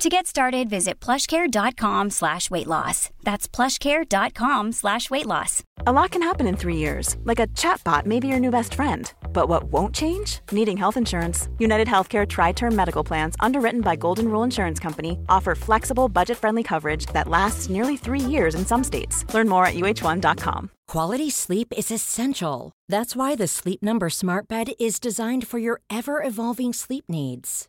To get started, visit plushcare.com slash weight loss. That's plushcare.com slash weight loss. A lot can happen in three years, like a chatbot may be your new best friend. But what won't change? Needing health insurance. United Healthcare Tri Term Medical Plans, underwritten by Golden Rule Insurance Company, offer flexible, budget friendly coverage that lasts nearly three years in some states. Learn more at uh1.com. Quality sleep is essential. That's why the Sleep Number Smart Bed is designed for your ever evolving sleep needs.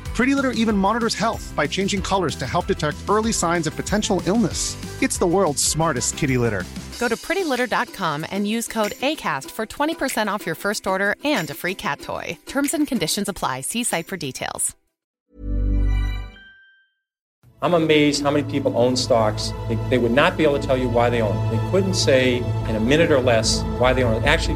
Pretty Litter even monitors health by changing colors to help detect early signs of potential illness. It's the world's smartest kitty litter. Go to prettylitter.com and use code ACAST for 20% off your first order and a free cat toy. Terms and conditions apply. See site for details. I'm amazed how many people own stocks. They, they would not be able to tell you why they own it. They couldn't say in a minute or less why they own it. Actually,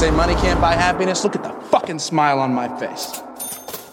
Say money can't buy happiness. Look at the fucking smile on my face.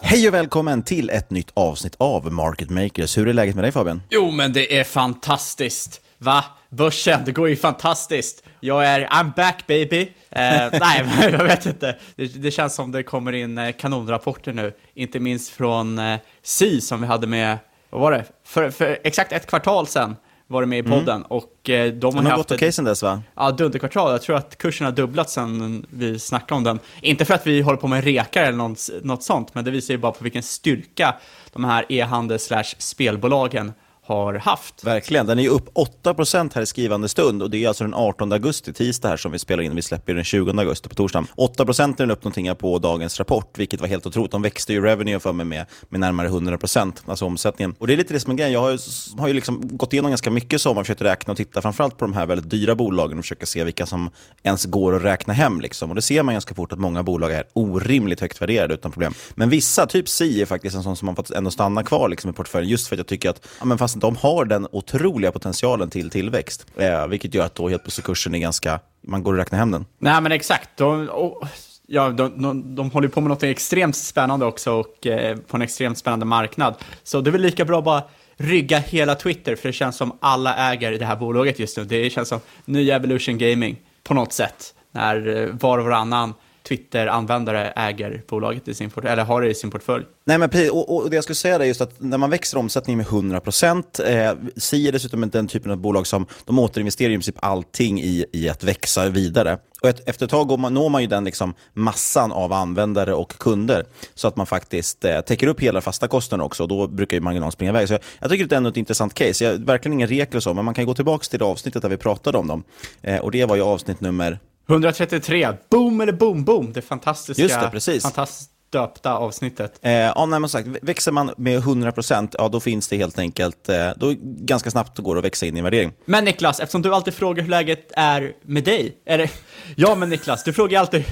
Hej och välkommen till ett nytt avsnitt av Market Makers. Hur är läget med dig Fabian? Jo, men det är fantastiskt. Va? Börsen, det går ju fantastiskt. Jag är, I'm back baby. Eh, nej, men jag vet inte. Det, det, känns som det kommer in eh, kanonrapporter nu. Inte minst från eh, Si som vi hade med, vad var det? För, för exakt ett kvartal sedan var det med i Mm. podden. Och eh, de Den har gått okej sen dess va? Ja, dunderkvartal. Jag tror att kursen har dubblats sen vi snackade om den. Inte för att vi håller på med rekar eller något, något sånt, men det visar ju bara på vilken styrka de här e-handel slash spelbolagen har haft. Verkligen. Den är ju upp 8% här i skrivande stund och det är alltså den 18 augusti, tisdag här som vi spelar in. Vi släpper den 20 augusti på torsdagen. 8% är den upp någonting på dagens rapport, vilket var helt otroligt. De växte ju revenue för mig med, med närmare 100%, alltså omsättningen. Och det är lite det som är grejen. Jag har ju, har ju liksom gått igenom ganska mycket sommar, försökt räkna och titta framförallt på de här väldigt dyra bolagen och försöka se vilka som ens går att räkna hem. Liksom. Och det ser man ganska fort att många bolag är orimligt högt värderade utan problem. Men vissa, typ Si, är faktiskt en sån som har fått ändå stanna kvar liksom, i portföljen, just för att jag tycker att ja, men fast de har den otroliga potentialen till tillväxt. Eh, vilket gör att då helt plötsligt kursen är ganska, man går och räknar hem den. Nej, men exakt. De, och, ja, de, de, de håller på med något extremt spännande också och eh, på en extremt spännande marknad. Så det är väl lika bra att bara rygga hela Twitter, för det känns som alla äger det här bolaget just nu. Det känns som nya Evolution Gaming på något sätt, när eh, var och varannan Twitter-användare äger bolaget i sin port- eller har det i sin portfölj. Nej, men precis. Och, och det jag skulle säga är just att när man växer omsättningen med 100%, eh, Si är dessutom den typen av bolag som de återinvesterar i princip allting i, i att växa vidare. Och ett, efter ett tag går man, når man ju den liksom massan av användare och kunder så att man faktiskt eh, täcker upp hela fasta kostnaden också och då brukar ju marginalen springa iväg. Så jag, jag tycker det är ändå ett intressant case. Jag, verkligen ingen regel och så, men man kan gå tillbaka till det avsnittet där vi pratade om dem. Eh, och det var ju avsnitt nummer 133, boom eller boom boom, det fantastiska, Just det, precis. fantastiskt döpta avsnittet. Eh, ja, nej, men sagt, växer man med 100% ja, då finns det helt enkelt, eh, då ganska snabbt går det att växa in i värdering. Men Niklas, eftersom du alltid frågar hur läget är med dig, eller ja men Niklas, du frågar alltid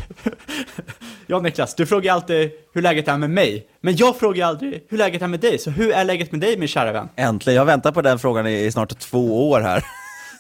Ja Niklas, du frågar alltid hur läget är med mig, men jag frågar aldrig hur läget är med dig, så hur är läget med dig min kära vän? Äntligen, jag har väntat på den frågan i, i snart två år här.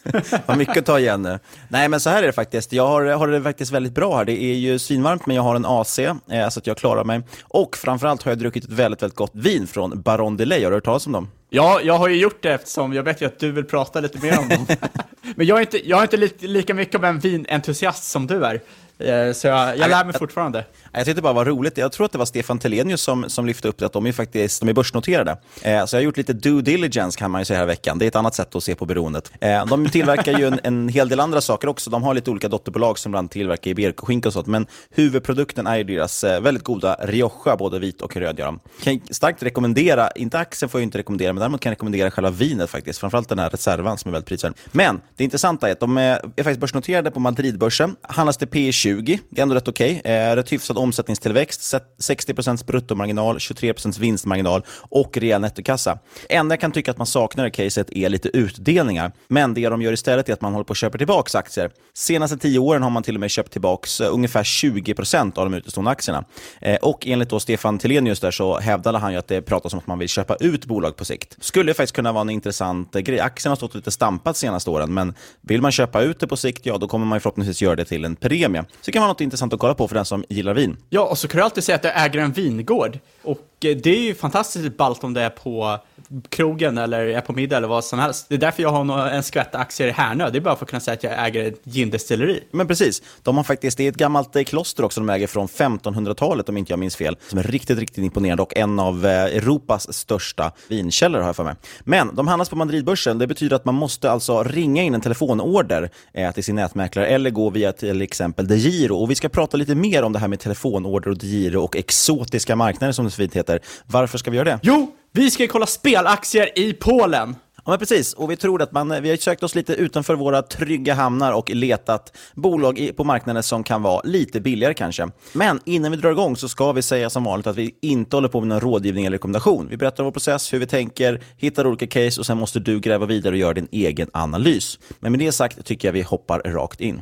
Har mycket att ta igen nu. Nej, men så här är det faktiskt. Jag har, har det faktiskt väldigt bra här. Det är ju svinvarmt, men jag har en AC, eh, så att jag klarar mig. Och framförallt har jag druckit ett väldigt, väldigt gott vin från Baron Delay. Har du hört talas om dem? Ja, jag har ju gjort det eftersom jag vet ju att du vill prata lite mer om dem. Men jag är inte, jag är inte li, lika mycket av en vinentusiast som du är. Eh, Så jag, jag lär mig fortfarande. Jag tyckte det bara var roligt. Jag tror att det var Stefan Telenius som, som lyfte upp det, att de är faktiskt de är börsnoterade. Eh, så jag har gjort lite due diligence kan man ju säga här veckan. Det är ett annat sätt att se på beroendet. Eh, de tillverkar ju en, en hel del andra saker också. De har lite olika dotterbolag som bland tillverkar iberikoskinka och sånt. Men huvudprodukten är ju deras väldigt goda Rioja, både vit och röd gör de. Kan starkt rekommendera, inte aktien får jag inte rekommendera, men däremot kan jag rekommendera själva vinet faktiskt. Framförallt den här reservan som är väldigt prisvärd. Men det intressanta är att de är, är faktiskt börsnoterade på Madridbörsen. Handlas till P 20, det är ändå rätt okej. Okay. Eh, rätt hyfsad omsättningstillväxt, 60% bruttomarginal, 23% vinstmarginal och rejäl nettokassa. enda jag kan tycka att man saknar i caset är lite utdelningar. Men det de gör istället är att man håller på att köpa tillbaka aktier. Senaste tio åren har man till och med köpt tillbaka eh, ungefär 20% av de utestående aktierna. Eh, och enligt då Stefan Telenius där så hävdade han ju att det pratas om att man vill köpa ut bolag på sikt. Skulle faktiskt kunna vara en intressant eh, grej. Aktien har stått lite stampat senaste åren, men vill man köpa ut det på sikt, ja då kommer man förhoppningsvis göra det till en premie. Så det kan vara något intressant att kolla på för den som gillar vin. Ja, och så kan du alltid säga att du äger en vingård. Och eh, det är ju fantastiskt ballt om det är på krogen eller är på middag eller vad som helst. Det är därför jag har en skvätt aktier i Härnö. Det är bara för att kunna säga att jag äger ett gindestilleri. Men precis. De har faktiskt, det är ett gammalt eh, kloster också de äger från 1500-talet om inte jag minns fel. Som är riktigt, riktigt imponerande och en av eh, Europas största vinkällor har jag för mig. Men de handlas på Madridbörsen. Det betyder att man måste alltså ringa in en telefonorder eh, till sin nätmäklare eller gå via till exempel DeGiro. Och vi ska prata lite mer om det här med telefonorder och DeGiro och exotiska marknader som det så fint heter. Varför ska vi göra det? Jo, vi ska kolla spelaktier i Polen. Ja, men precis. Och vi tror att man, eh, vi har sökt oss lite utanför våra trygga hamnar och letat bolag på marknaden som kan vara lite billigare kanske. Men innan vi drar igång så ska vi säga som vanligt att vi inte håller på med någon rådgivning eller rekommendation. Vi berättar vår process, hur vi tänker, hittar olika case och sen måste du gräva vidare och göra din egen analys. Men med det sagt tycker jag vi hoppar rakt in.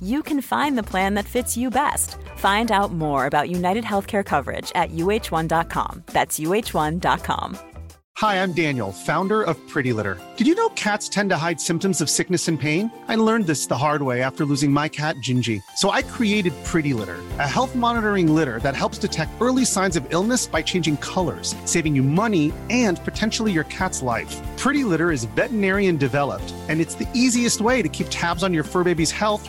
you can find the plan that fits you best. Find out more about United Healthcare coverage at uh1.com. That's uh1.com. Hi, I'm Daniel, founder of Pretty Litter. Did you know cats tend to hide symptoms of sickness and pain? I learned this the hard way after losing my cat, Gingy. So I created Pretty Litter, a health monitoring litter that helps detect early signs of illness by changing colors, saving you money and potentially your cat's life. Pretty Litter is veterinarian developed, and it's the easiest way to keep tabs on your fur baby's health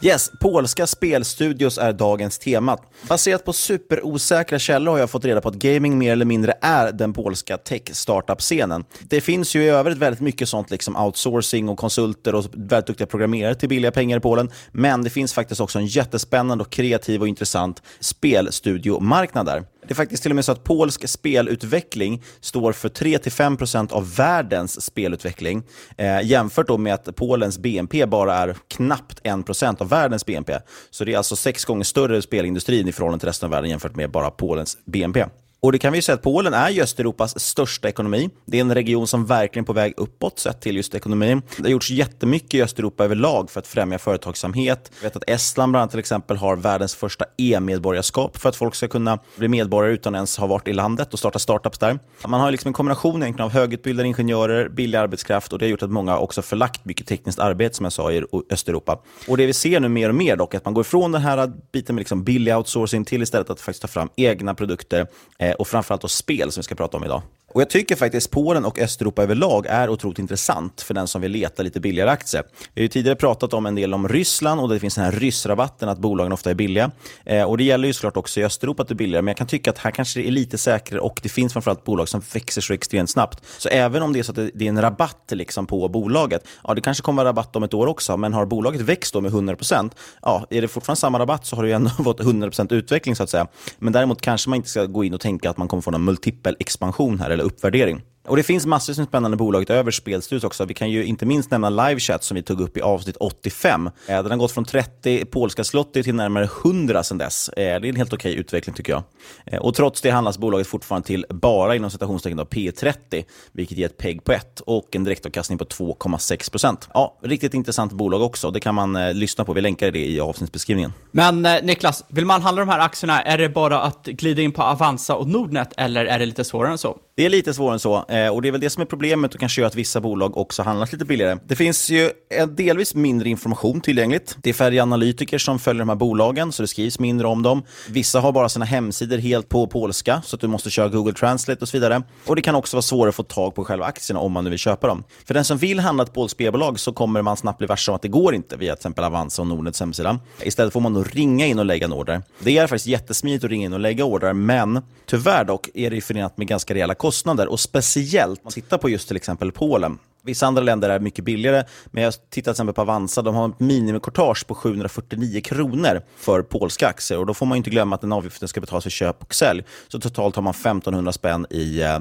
Yes, polska spelstudios är dagens tema. Baserat på superosäkra källor har jag fått reda på att gaming mer eller mindre är den polska tech-startup-scenen. Det finns ju i övrigt väldigt mycket sånt, liksom outsourcing och konsulter och väldigt duktiga programmerare till billiga pengar i Polen. Men det finns faktiskt också en jättespännande och kreativ och intressant spelstudiomarknad där. Det är faktiskt till och med så att polsk spelutveckling står för 3-5% av världens spelutveckling eh, jämfört då med att Polens BNP bara är knappt 1% av världens BNP. Så det är alltså sex gånger större spelindustrin i förhållande till resten av världen jämfört med bara Polens BNP. Och det kan vi säga att Polen är ju Östeuropas största ekonomi. Det är en region som verkligen är på väg uppåt sett till just ekonomin. Det har gjorts jättemycket i Östeuropa överlag för att främja företagsamhet. Jag vet att Estland bland annat till exempel har världens första e-medborgarskap för att folk ska kunna bli medborgare utan ens ha varit i landet och starta startups där. Man har liksom en kombination egentligen av högutbildade ingenjörer, billig arbetskraft och det har gjort att många också förlagt mycket tekniskt arbete som jag sa i Östeuropa. Och det vi ser nu mer och mer dock, är att man går ifrån den här biten med liksom billig outsourcing till istället att faktiskt ta fram egna produkter eh, Eh, och framförallt då spel som vi ska prata om idag. Och Jag tycker faktiskt Polen och Östeuropa överlag är otroligt intressant för den som vill leta lite billigare aktier. Vi har ju tidigare pratat om en del om Ryssland och det finns den här ryssrabatten att bolagen ofta är billiga. Eh, och Det gäller ju såklart också i Östeuropa att det är billigare, men jag kan tycka att här kanske det är lite säkrare och det finns framförallt bolag som växer så extremt snabbt. Så även om det är så att det är en rabatt liksom på bolaget, ja det kanske kommer vara rabatt om ett år också, men har bolaget växt då med 100%, ja är det fortfarande samma rabatt så har du ju ändå fått 100% utveckling så att säga. Men däremot kanske man inte ska gå in och tänka att man kommer få en multipel expansion här uppvärdering. Och Det finns massor av spännande bolag utöver spelstudios också. Vi kan ju inte minst nämna LiveChat som vi tog upp i avsnitt 85. Eh, den har gått från 30 polska slotter till närmare 100 sedan dess. Eh, det är en helt okej utveckling tycker jag. Eh, och Trots det handlas bolaget fortfarande till bara inom citationstecken P30, vilket ger ett PEG på 1 och en direktavkastning på 2,6 procent. Ja, riktigt intressant bolag också. Det kan man eh, lyssna på. Vi länkar det i avsnittsbeskrivningen. Men eh, Niklas, vill man handla de här aktierna, är det bara att glida in på Avanza och Nordnet eller är det lite svårare än så? Det är lite svårare än så eh, Eh, och det är väl det som är problemet och kanske gör att vissa bolag också handlas lite billigare. Det finns ju delvis mindre information tillgängligt. Det är färre analytiker som följer de här bolagen så det skrivs mindre om dem. Vissa har bara sina hemsidor helt på polska så att du måste köra Google Translate och så vidare. Och det kan också vara svårare att få tag på själva aktierna om man nu vill köpa dem. För den som vill handla ett polskt spelbolag så kommer man snabbt bli varse om att det går inte via till exempel Avanza och Nordnets hemsida. Istället får man då ringa in och lägga en order. Det är faktiskt jättesmidigt att ringa in och lägga order men tyvärr dock är det förenat med ganska rejäla kostnader och speciellt om man tittar på just till exempel Polen. Vissa andra länder är mycket billigare, men jag tittar till exempel på Avanza. De har ett minimikortage på 749 kronor för polska aktier. Och Då får man inte glömma att den avgiften ska betalas för köp och sälj. Så totalt har man 1500 spänn i eh,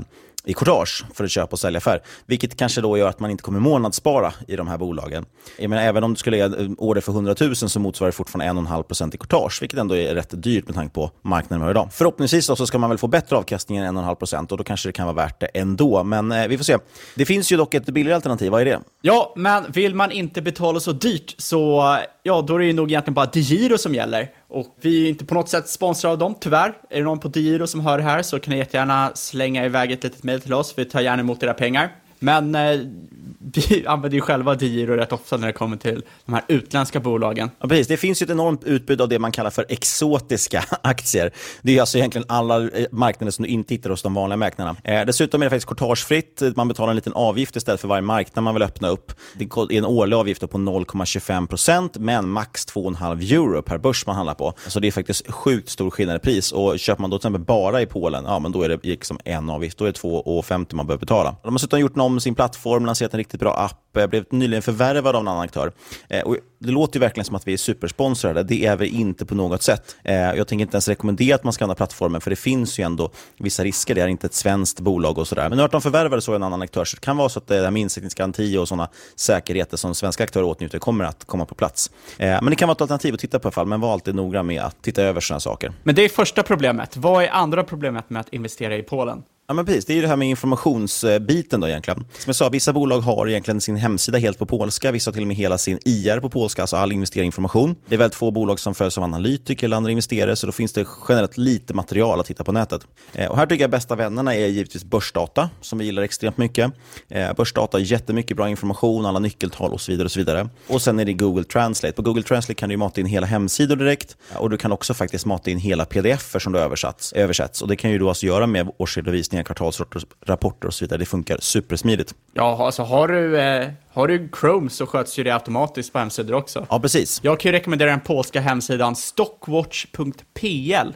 i courtage för att köpa och sälja affär. Vilket kanske då gör att man inte kommer månadsspara i de här bolagen. Jag menar, även om du skulle lägga order för 100 000 så motsvarar det fortfarande 1,5% i courtage, vilket ändå är rätt dyrt med tanke på marknaden vi har idag. Förhoppningsvis då så ska man väl få bättre avkastning än 1,5% och då kanske det kan vara värt det ändå. Men eh, vi får se. Det finns ju dock ett billigare alternativ. Vad är det? Ja, men vill man inte betala så dyrt så ja, då är det nog egentligen bara DeGiro som gäller. Och vi är inte på något sätt sponsrade av dem, tyvärr. Är det någon på Diro som hör det här så kan ni jättegärna slänga iväg ett litet mejl till oss. Vi tar gärna emot era pengar. Men eh, vi använder ju själva Diro rätt ofta när det kommer till de här utländska bolagen. Ja, precis. Det finns ju ett enormt utbud av det man kallar för exotiska aktier. Det är alltså egentligen alla eh, marknader som du inte hittar hos de vanliga marknaderna. Eh, dessutom är det faktiskt kortagefritt. Man betalar en liten avgift istället för varje marknad man vill öppna upp. Det är en årlig avgift på 0,25 procent, men max 2,5 euro per börs man handlar på. Så det är faktiskt sjukt stor skillnad i pris. Och köper man då till exempel bara i Polen, ja, men då är det liksom en avgift. Då är det 2,50 man behöver betala. De har dessutom gjort om sin plattform, lanserat en riktigt bra app, blev nyligen förvärvad av en annan aktör. Eh, och det låter verkligen som att vi är supersponsrade. Det är vi inte på något sätt. Eh, jag tänker inte ens rekommendera att man ska använda plattformen, för det finns ju ändå vissa risker. Det är inte ett svenskt bolag och sådär. Men nu att de förvärvade så en annan aktör, så det kan vara så att eh, det här med insättningsgaranti och sådana säkerheter som svenska aktörer åtnjuter kommer att komma på plats. Eh, men det kan vara ett alternativ att titta på i alla fall, men var alltid noggrann med att titta över sådana saker. Men det är första problemet. Vad är andra problemet med att investera i Polen? Ja, men precis. Det är ju det här med informationsbiten då egentligen. Som jag sa, vissa bolag har egentligen sin hemsida helt på polska, vissa har till och med hela sin IR på polska, alltså all investeringinformation. Det är väldigt få bolag som följs av analytiker eller andra investerare, så då finns det generellt lite material att hitta på nätet. Eh, och här tycker jag bästa vännerna är givetvis Börsdata, som vi gillar extremt mycket. Eh, börsdata har jättemycket bra information, alla nyckeltal och så vidare. Och så vidare. Och sen är det Google Translate. På Google Translate kan du mata in hela hemsidor direkt och du kan också faktiskt mata in hela pdf som du översatts, översätts. Och det kan ju du alltså göra med årsredovisning redovisningar, kvartalsrapporter och så vidare. Det funkar supersmidigt. Ja, alltså har du, eh, har du Chrome så sköts ju det automatiskt på hemsidor också. Ja, precis. Jag kan ju rekommendera den polska hemsidan stockwatch.pl.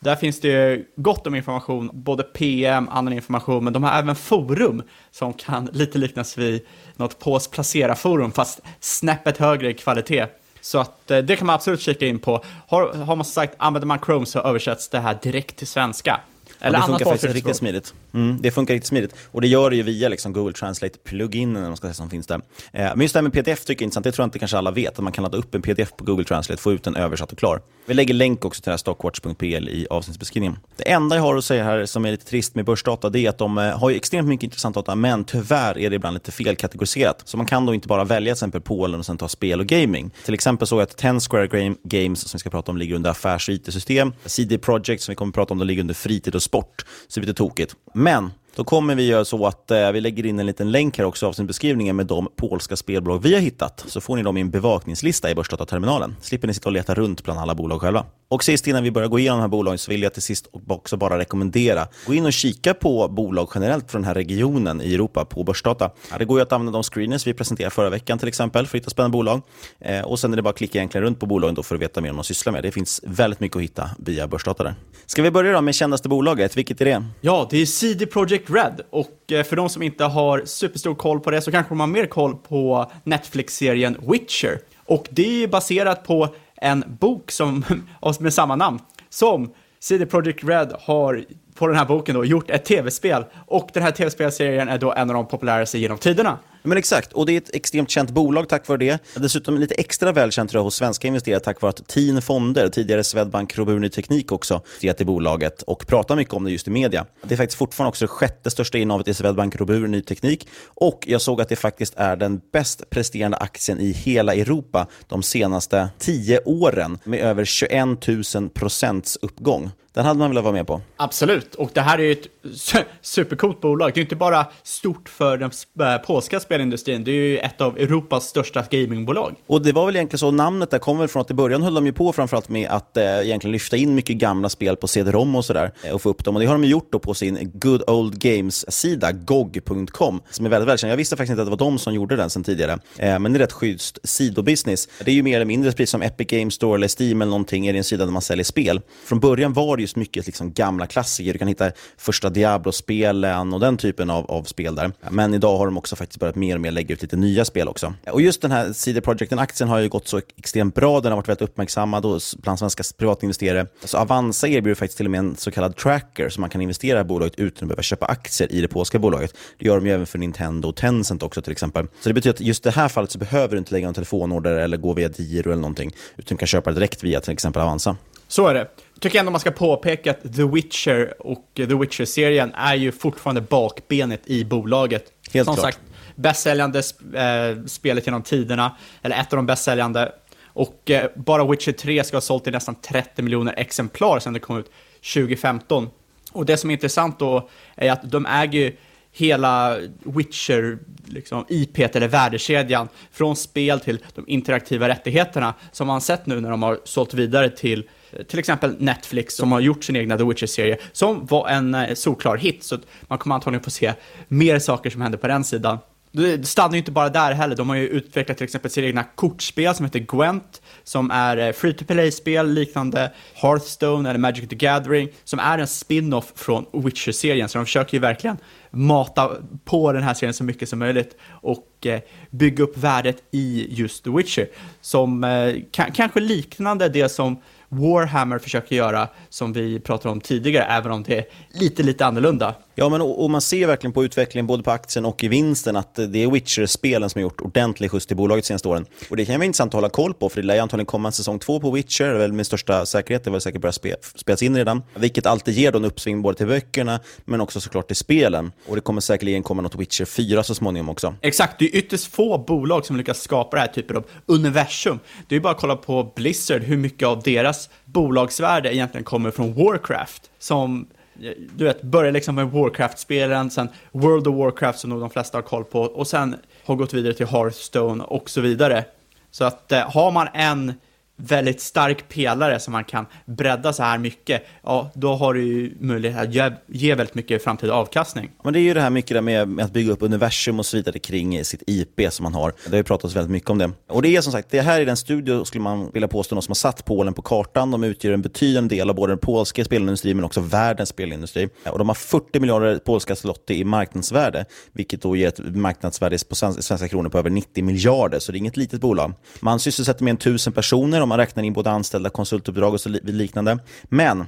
Där finns det gott om information, både PM, annan information, men de har även forum som kan lite liknas vid något polskt placera-forum, fast snäppet högre i kvalitet. Så att eh, det kan man absolut kika in på. Har, har man sagt, använder man Chrome så översätts det här direkt till svenska. Eller ja, det funkar faktiskt riktigt smidigt. Mm, det funkar riktigt smidigt. Och det gör det ju via liksom, Google Translate-pluginen som finns där. Eh, men just det här med pdf tycker jag är intressant. Det tror jag inte kanske alla vet, att man kan ladda upp en pdf på Google Translate, få ut den översatt och klar. Vi lägger länk också till det här stockwatch.pl i avsnittsbeskrivningen. Det enda jag har att säga här som är lite trist med börsdata, det är att de eh, har ju extremt mycket intressant data, men tyvärr är det ibland lite felkategoriserat. Så man kan då inte bara välja till exempel Polen och sen ta spel och gaming. Till exempel såg jag att 10 Square Games, som vi ska prata om, ligger under affärs och IT-system. CD Projekt, som vi kommer att prata om, ligger under fritid och sport. Så det är lite tokigt. Men då kommer vi göra så att eh, vi lägger in en liten länk här också av sin beskrivning med de polska spelbolag vi har hittat. Så får ni dem i en bevakningslista i Börsdataterminalen. Slipper ni sitta och leta runt bland alla bolag själva. Och sist innan vi börjar gå igenom de här bolagen så vill jag till sist också bara rekommendera. Gå in och kika på bolag generellt från den här regionen i Europa på Börsdata. Det går ju att använda de screeners vi presenterade förra veckan till exempel för att hitta spännande bolag. Eh, och sen är det bara att klicka egentligen runt på bolagen då för att veta mer om de sysslar med. Det finns väldigt mycket att hitta via Börsdata där. Ska vi börja då med kändaste bolaget? Vilket är det? Ja, det är CD Projekt Red. Och eh, för de som inte har superstor koll på det så kanske de har mer koll på Netflix-serien Witcher. Och det är baserat på en bok som, med samma namn som CD Projekt Red har på den här boken då gjort ett tv-spel och den här tv-spelserien är då en av de populäraste genom tiderna. Men exakt, och det är ett extremt känt bolag tack vare det. Dessutom lite extra välkänt tror jag hos svenska investerare tack vare att TIN Fonder, tidigare Swedbank Robur Ny Teknik också, investerat i bolaget och pratar mycket om det just i media. Det är faktiskt fortfarande också det sjätte största innehavet i Swedbank Robur Ny Teknik och jag såg att det faktiskt är den bäst presterande aktien i hela Europa de senaste tio åren med över 21 000 procents uppgång. Den hade man velat vara med på. Absolut, och det här är ju ett supercoolt bolag. Det är inte bara stort för den eh, polska polska spelindustrin, det är ju ett av Europas största gamingbolag. Och det var väl egentligen så namnet där kommer från att i början höll de ju på framförallt med att eh, egentligen lyfta in mycket gamla spel på CD-ROM och sådär eh, och få upp dem. Och det har de gjort då på sin Good Old Games-sida, gog.com, som är väldigt välkänd. Jag visste faktiskt inte att det var de som gjorde den sen tidigare, eh, men det är rätt schysst sidobusiness. Det är ju mer eller mindre precis som Epic Games Store eller Steam eller någonting, är det en sida där man säljer spel. Från början var det just mycket liksom gamla klassiker. Du kan hitta första Diablo-spelen och den typen av, av spel där. Men idag har de också faktiskt börjat mer och mer lägga ut lite nya spel också. Och just den här CD Projekt-aktien har ju gått så extremt bra. Den har varit väldigt uppmärksammad bland svenska privatinvesterare. Så Avanza erbjuder faktiskt till och med en så kallad tracker så man kan investera i bolaget utan att behöva köpa aktier i det polska bolaget. Det gör de ju även för Nintendo och Tencent också till exempel. Så det betyder att just det här fallet så behöver du inte lägga en telefonorder eller gå via Giro eller någonting, utan du kan köpa direkt via till exempel Avanza. Så är det tycker ändå man ska påpeka att The Witcher och The Witcher-serien är ju fortfarande bakbenet i bolaget. Helt Som klart. sagt, bästsäljande eh, spelet genom tiderna, eller ett av de bästsäljande. Och eh, bara Witcher 3 ska ha sålt i nästan 30 miljoner exemplar sedan det kom ut 2015. Och det som är intressant då är att de äger ju hela Witcher, liksom IP eller värdekedjan, från spel till de interaktiva rättigheterna, som man sett nu när de har sålt vidare till eh, till exempel Netflix som har gjort sin egna The Witcher-serie som var en eh, solklar hit, så man kommer antagligen få se mer saker som händer på den sidan. Det stannar ju inte bara där heller, de har ju utvecklat till exempel sina egna kortspel som heter Gwent, som är eh, free to play-spel liknande Hearthstone eller Magic the Gathering, som är en spin-off från Witcher-serien, så de försöker ju verkligen mata på den här serien så mycket som möjligt och eh, bygga upp värdet i just The Witcher, som eh, kanske liknande det som Warhammer försöker göra som vi pratade om tidigare, även om det är lite, lite annorlunda. Ja, men och, och, man ser verkligen på utvecklingen både på aktien och i vinsten att eh, det är Witcher-spelen som har gjort ordentlig skjuts till bolaget de senaste åren. Och det kan vara intressant att hålla koll på, för det lär ju antagligen komma en säsong två på Witcher, väl med största säkerhet, det var säkert börjat spe, spelas in redan. Vilket alltid ger då en uppsving både till böckerna, men också såklart till spelen. Och det kommer säkerligen komma något Witcher 4 så småningom också. Exakt, det är ytterst få bolag som lyckas skapa det här typen av universum. Det är bara att kolla på Blizzard, hur mycket av deras bolagsvärde egentligen kommer från Warcraft, som du vet, började liksom med Warcraft-spelen, sen World of Warcraft som nog de flesta har koll på, och sen har gått vidare till Hearthstone och så vidare. Så att eh, har man en väldigt stark pelare som man kan bredda så här mycket, ja, då har du ju möjlighet att ge, ge väldigt mycket framtida avkastning. Men det är ju det här mycket där med, med att bygga upp universum och så vidare kring sitt IP som man har. Det har ju pratats väldigt mycket om det. Och det är som sagt, det här är den studio, skulle man vilja påstå, någon som har satt Polen på kartan. De utgör en betydande del av både den polska spelindustrin men också världens spelindustri. Och de har 40 miljarder polska zloty i marknadsvärde, vilket då ger ett marknadsvärde på svenska kronor på över 90 miljarder, så det är inget litet bolag. Man sysselsätter mer än tusen personer man räknar in både anställda, konsultuppdrag och så liknande. Men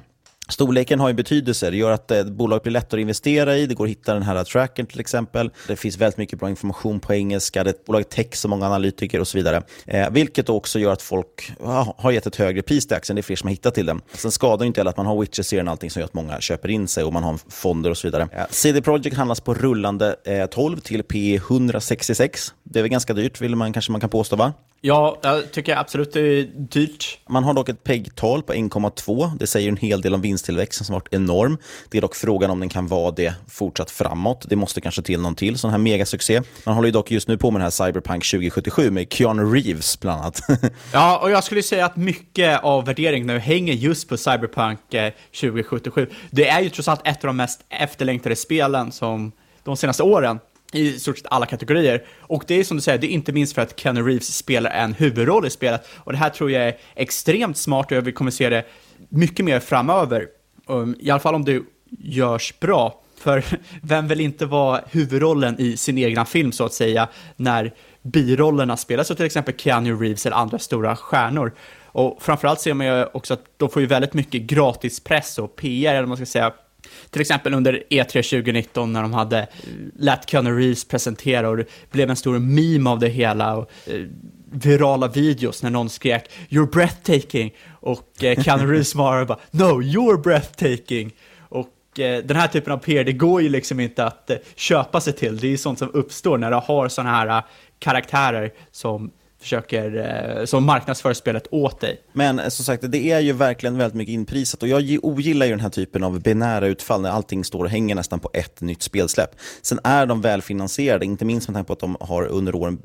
Storleken har ju betydelse. Det gör att eh, bolaget blir lättare att investera i. Det går att hitta den här trackern till exempel. Det finns väldigt mycket bra information på engelska. Det är ett bolag text och många analytiker och så vidare. Eh, vilket också gör att folk ja, har gett ett högre pris till aktien. Det är fler som har hittat till den. Sen skadar inte heller att man har Witcher-serien och allting som gör att många köper in sig och man har fonder och så vidare. Eh, CD Projekt handlas på rullande eh, 12 till P 166. Det är väl ganska dyrt, vill man kanske man kan påstå va? Ja, jag tycker absolut det är dyrt. Man har dock ett PEG-tal på 1,2. Det säger en hel del om vinsttillväxten som varit enorm. Det är dock frågan om den kan vara det fortsatt framåt. Det måste kanske till någon till sån här megasuccé. Man håller ju dock just nu på med den här Cyberpunk 2077 med Keanu Reeves bland annat. ja, och jag skulle säga att mycket av värderingen nu hänger just på Cyberpunk 2077. Eh, det är ju trots allt ett av de mest efterlängtade spelen som de senaste åren i stort sett alla kategorier. Och det är som du säger, det är inte minst för att Keanu Reeves spelar en huvudroll i spelet. Och det här tror jag är extremt smart och vi kommer se det mycket mer framöver. Um, I alla fall om det görs bra. För vem vill inte vara huvudrollen i sin egna film så att säga, när birollerna spelas av till exempel Keanu Reeves eller andra stora stjärnor. Och framförallt ser man ju också att de får ju väldigt mycket gratispress och PR, eller vad man ska säga, till exempel under E3 2019 när de hade lät Keanu Reeves presentera och det blev en stor meme av det hela. Och, eh, virala videos när någon skrek “You're breathtaking” och eh, Keanu Reeves svarade bara “No, you're breathtaking” och eh, den här typen av PR, det går ju liksom inte att eh, köpa sig till. Det är ju sånt som uppstår när du har sådana här uh, karaktärer som försöker, eh, som marknadsför spelet åt dig. Men eh, som sagt, det är ju verkligen väldigt mycket inprisat och jag ogillar ju den här typen av binära utfall när allting står och hänger nästan på ett nytt spelsläpp. Sen är de välfinansierade, inte minst med tanke på att de har under åren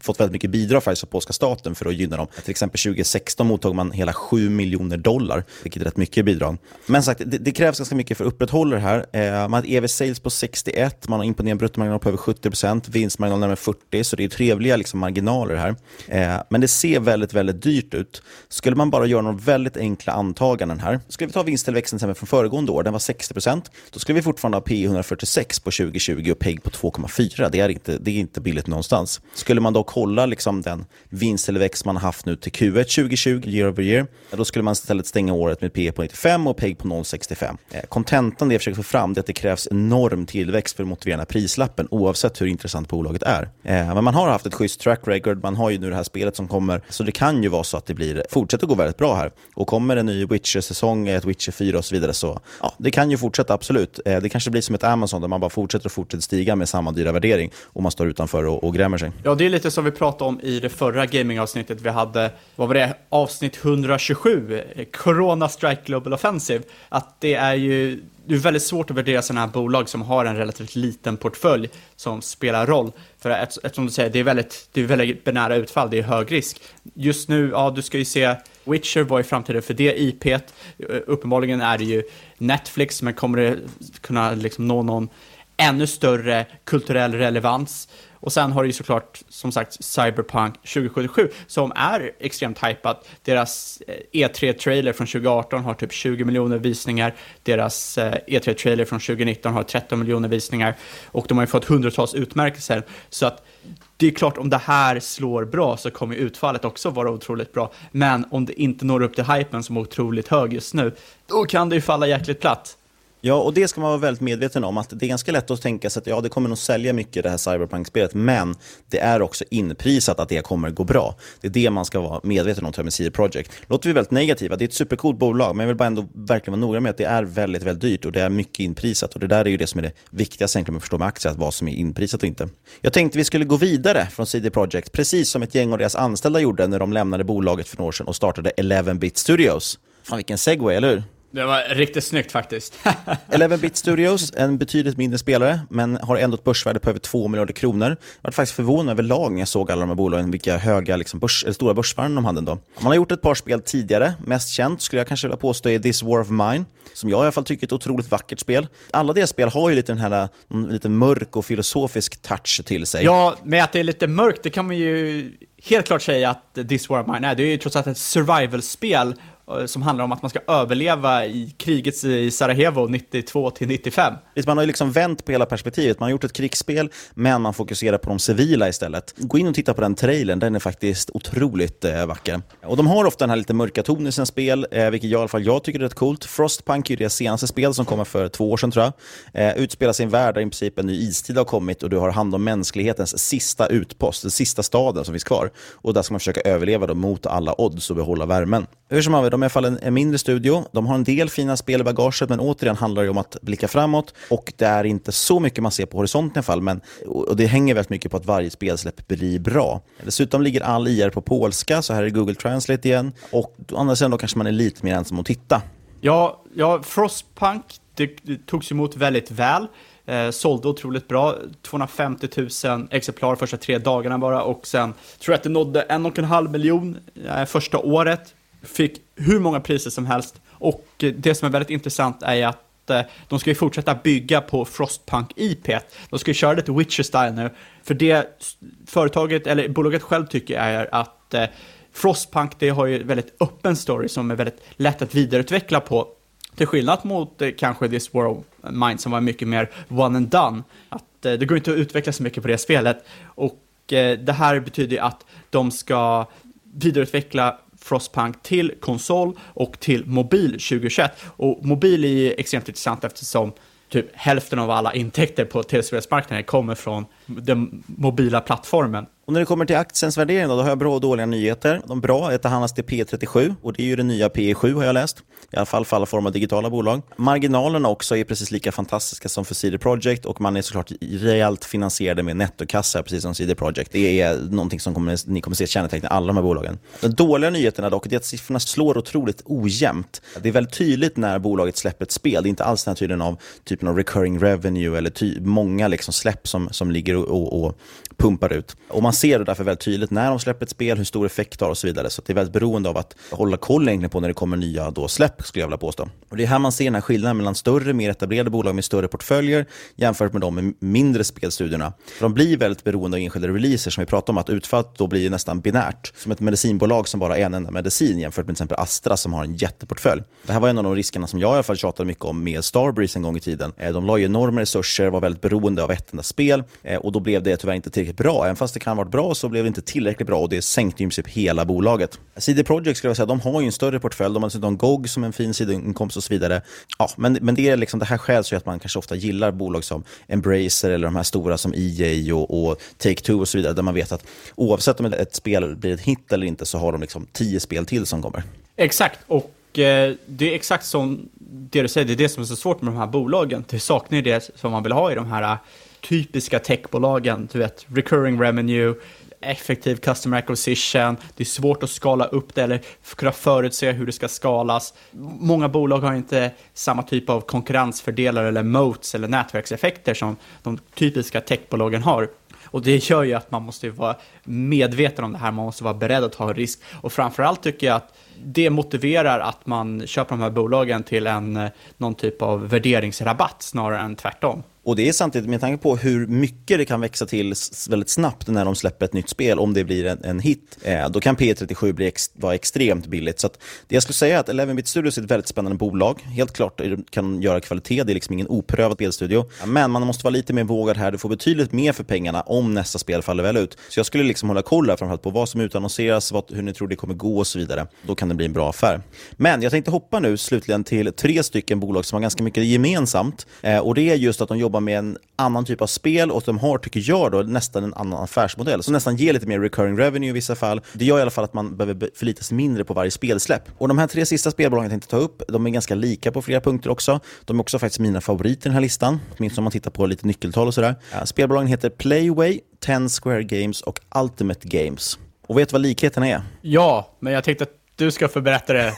fått väldigt mycket bidrag faktiskt av polska staten för att gynna dem. Till exempel 2016 mottog man hela 7 miljoner dollar, vilket är rätt mycket bidrag. Men sagt, det, det krävs ganska mycket för att upprätthålla det här. Eh, man har ett EV-sales på 61, man har imponerande bruttomarginal på över 70%, vinstmarginal närmare 40, så det är trevliga liksom, marginaler här. Eh, men det ser väldigt, väldigt dyrt ut. Skulle man bara göra några väldigt enkla antaganden här. Skulle vi ta vinsttillväxten från föregående år, den var 60%. Då skulle vi fortfarande ha P 146 på 2020 och PEG på 2,4. Det är inte, det är inte billigt någonstans. Skulle man då kolla liksom den vinsttillväxt man har haft nu till Q1 2020, year over year, då skulle man istället stänga året med P på 95 och PEG på 0,65. Eh, kontentan det jag försöker få fram är att det krävs enorm tillväxt för att motivera den här prislappen, oavsett hur intressant bolaget är. Eh, men man har haft ett schysst track record, man har ju nu det här spelet som kommer. Så det kan ju vara så att det blir, fortsätter gå väldigt bra här. Och kommer en ny Witcher-säsong, ett Witcher 4 och så vidare, så ja, det kan ju fortsätta absolut. Eh, det kanske blir som ett Amazon där man bara fortsätter och fortsätter stiga med samma dyra värdering och man står utanför och, och grämer sig. Ja, det är lite som vi pratade om i det förra gamingavsnittet vi hade, vad var det, avsnitt 127, eh, Corona Strike Global Offensive, att det är ju det är väldigt svårt att värdera sådana här bolag som har en relativt liten portfölj som spelar roll. För eftersom du säger, det är väldigt, det är väldigt benära utfall, det är hög risk. Just nu, ja, du ska ju se Witcher, vad är framtiden för det IP? Eh, uppenbarligen är det ju Netflix, men kommer det kunna liksom nå någon ännu större kulturell relevans? Och sen har du ju såklart, som sagt, Cyberpunk 2077 som är extremt hypat. Deras eh, e E3-trailer från 2018 har typ 20 miljoner visningar. Deras eh, e E3-trailer från 2019 har 13 miljoner visningar. Och de har ju fått hundratals utmärkelser. Så att det är klart, om det här slår bra så kommer utfallet också vara otroligt bra. Men om det inte når upp till hypen som är otroligt hög just nu, då kan det ju falla jäkligt platt. Ja, och det ska man vara väldigt medveten om. att Det är ganska lätt att tänka sig att ja, det kommer nog sälja mycket det här Cyberpunk-spelet, men det är också inprisat att det kommer gå bra. Det är det man ska vara medveten om med CD Projekt. Låter vi väldigt negativa. Det är ett supercoolt bolag, men jag vill bara ändå verkligen vara noga med att det är väldigt, väldigt dyrt och det är mycket inprisat. Och det där är ju det som är det viktigaste egentligen med att förstå med aktier, att vad som är inprisat och inte. Jag tänkte vi skulle gå vidare från CD Projekt, precis som ett gäng av deras anställda gjorde när de lämnade bolaget för några år sedan och startade 11-bit Studios. Fan vilken segway, eller hur? Det var riktigt snyggt faktiskt. 11-bit Studios, en betydligt mindre spelare, men har ändå ett börsvärde på över 2 miljarder kronor. Jag var faktiskt förvånad överlag när jag såg alla de här bolagen, vilka höga, liksom, börs, eller stora börsvärden de hade. Då. Man har gjort ett par spel tidigare. Mest känt skulle jag kanske vilja påstå är This War of Mine, som jag i alla fall tycker är ett otroligt vackert spel. Alla deras spel har ju lite den här lite mörk och filosofisk touch till sig. Ja, med att det är lite mörkt, det kan man ju helt klart säga att This War of Mine är. Det är ju trots allt ett survival-spel Eh, som handlar om att man ska överleva i kriget i Sarajevo 92 till 95. Man har ju liksom vänt på hela perspektivet. Man har gjort ett krigsspel, men man fokuserar på de civila istället. Gå in och titta på den trailern, den är faktiskt otroligt eh, vacker. Och de har ofta den här lite mörka tonen i sina spel, eh, vilket jag, i alla fall jag tycker är rätt coolt. Frostpunk är ju det senaste spel som kommer för två år sedan tror jag. Eh, utspelar sig i en värld där i princip en ny istid har kommit och du har hand om mänsklighetens sista utpost, den sista staden som finns kvar. Och där ska man försöka överleva då mot alla odds och behålla värmen. Hur som helst, de är i alla fall en, en, mindre studio. De har en del fina spel i bagaget, men återigen handlar det om att blicka framåt. Och det är inte så mycket man ser på horisonten i alla fall, men, och det hänger väldigt mycket på att varje spelsläpp blir bra. Dessutom ligger all IR på polska, så här är Google Translate igen. Och å andra sidan då kanske man är lite mer ensam att titta. Ja, ja Frostpunk, det, det togs emot väldigt väl. Eh, sålde otroligt bra, 250 000 exemplar första tre dagarna bara och sen tror jag att det nådde en och en halv miljon eh, första året fick hur många priser som helst. Och eh, det som är väldigt intressant är att eh, de ska ju fortsätta bygga på Frostpunk-IP. De ska ju köra lite Witcher-style nu. För det företaget, eller bolaget själv tycker är att eh, Frostpunk, det har ju väldigt öppen story som är väldigt lätt att vidareutveckla på. Till skillnad mot kanske This World Mind som var mycket mer one and done. Att det går inte att utveckla så mycket på det spelet. Och det här betyder att de ska vidareutveckla Frostpunk till konsol och till mobil 2021. Och mobil är extremt intressant eftersom typ hälften av alla intäkter på tv-spelsmarknaden kommer från den mobila plattformen. Och när det kommer till aktiens värdering då, då har jag bra och dåliga nyheter. De bra är att det handlas till P37 och det är ju det nya P7 har jag läst. I alla fall för alla former av digitala bolag. Marginalerna också är precis lika fantastiska som för CD Projekt och man är såklart rejält finansierade med nettokassa precis som CD Projekt. Det är någonting som kommer, ni kommer se känneteckna alla de här bolagen. De dåliga nyheterna dock är att siffrorna slår otroligt ojämnt. Det är väldigt tydligt när bolaget släpper ett spel. Det är inte alls den här typen av, typen av recurring revenue eller ty många liksom släpp som, som ligger och, och, och pumpar ut. Och man ser det därför väldigt tydligt när de släpper ett spel, hur stor effekt det har och så vidare. Så det är väldigt beroende av att hålla koll egentligen på när det kommer nya då släpp, skulle jag vilja påstå. Och det är här man ser den här skillnaden mellan större, mer etablerade bolag med större portföljer jämfört med de med mindre spelstudierna. För de blir väldigt beroende av enskilda releaser som vi pratade om, att utfallet då blir nästan binärt. Som ett medicinbolag som bara har en enda medicin jämfört med till exempel Astra som har en jätteportfölj. Det här var en av de riskerna som jag i alla fall tjatade mycket om med Starbreeze en gång i tiden. Eh, de la ju enorma resurser, var väldigt beroende av ett enda spel eh, och då blev det tyvärr inte tillräckligt bra Även fast det kan ha varit bra så blev det inte tillräckligt bra och det sänkte ju i princip hela bolaget. CD Projekt skulle jag säga, de har ju en större portfölj, de har dessutom GOG som en fin sidoinkomst och så vidare. Ja, men, men det, är liksom, det här skälet ju att man kanske ofta gillar bolag som Embracer eller de här stora som EA och, och Take-Two och så vidare, där man vet att oavsett om ett spel blir ett hit eller inte så har de liksom tio spel till som kommer. Exakt, och eh, det är exakt som det du säger, det är det som är så svårt med de här bolagen. Det saknar ju det som man vill ha i de här typiska techbolagen, du vet, recurring revenue, effektiv customer acquisition, det är svårt att skala upp det eller kunna förutse hur det ska skalas. Många bolag har inte samma typ av konkurrensfördelar eller moats eller nätverkseffekter som de typiska techbolagen har. Och det gör ju att man måste vara medveten om det här, man måste vara beredd att ta risk. Och framförallt tycker jag att det motiverar att man köper de här bolagen till en, eh, någon typ av värderingsrabatt snarare än tvärtom. Och det är samtidigt med tanke på hur mycket det kan växa till väldigt snabbt när de släpper ett nytt spel, om det blir en, en hit, eh, då kan P37 bli ex, vara extremt billigt. Så det jag skulle säga är att 11-bit Studios är ett väldigt spännande bolag. Helt klart kan göra kvalitet, det är liksom ingen oprövad spelstudio. Men man måste vara lite mer vågad här, du får betydligt mer för pengarna om nästa spel faller väl ut. Så jag skulle liksom hålla koll här framförallt på vad som utannonseras, vad, hur ni tror det kommer gå och så vidare. Då kan det bli en bra affär. Men jag tänkte hoppa nu slutligen till tre stycken bolag som har ganska mycket gemensamt. Eh, och det är just att de jobbar jobbar med en annan typ av spel och de har, tycker jag, då, nästan en annan affärsmodell som nästan ger lite mer recurring revenue i vissa fall. Det gör i alla fall att man behöver förlita sig mindre på varje spelsläpp. Och de här tre sista spelbolagen jag tänkte ta upp, de är ganska lika på flera punkter också. De är också faktiskt mina favoriter i den här listan, åtminstone om man tittar på lite nyckeltal och sådär. Spelbolagen heter Playway, Ten Square Games och Ultimate Games. Och vet du vad likheterna är? Ja, men jag tänkte du ska få berätta det.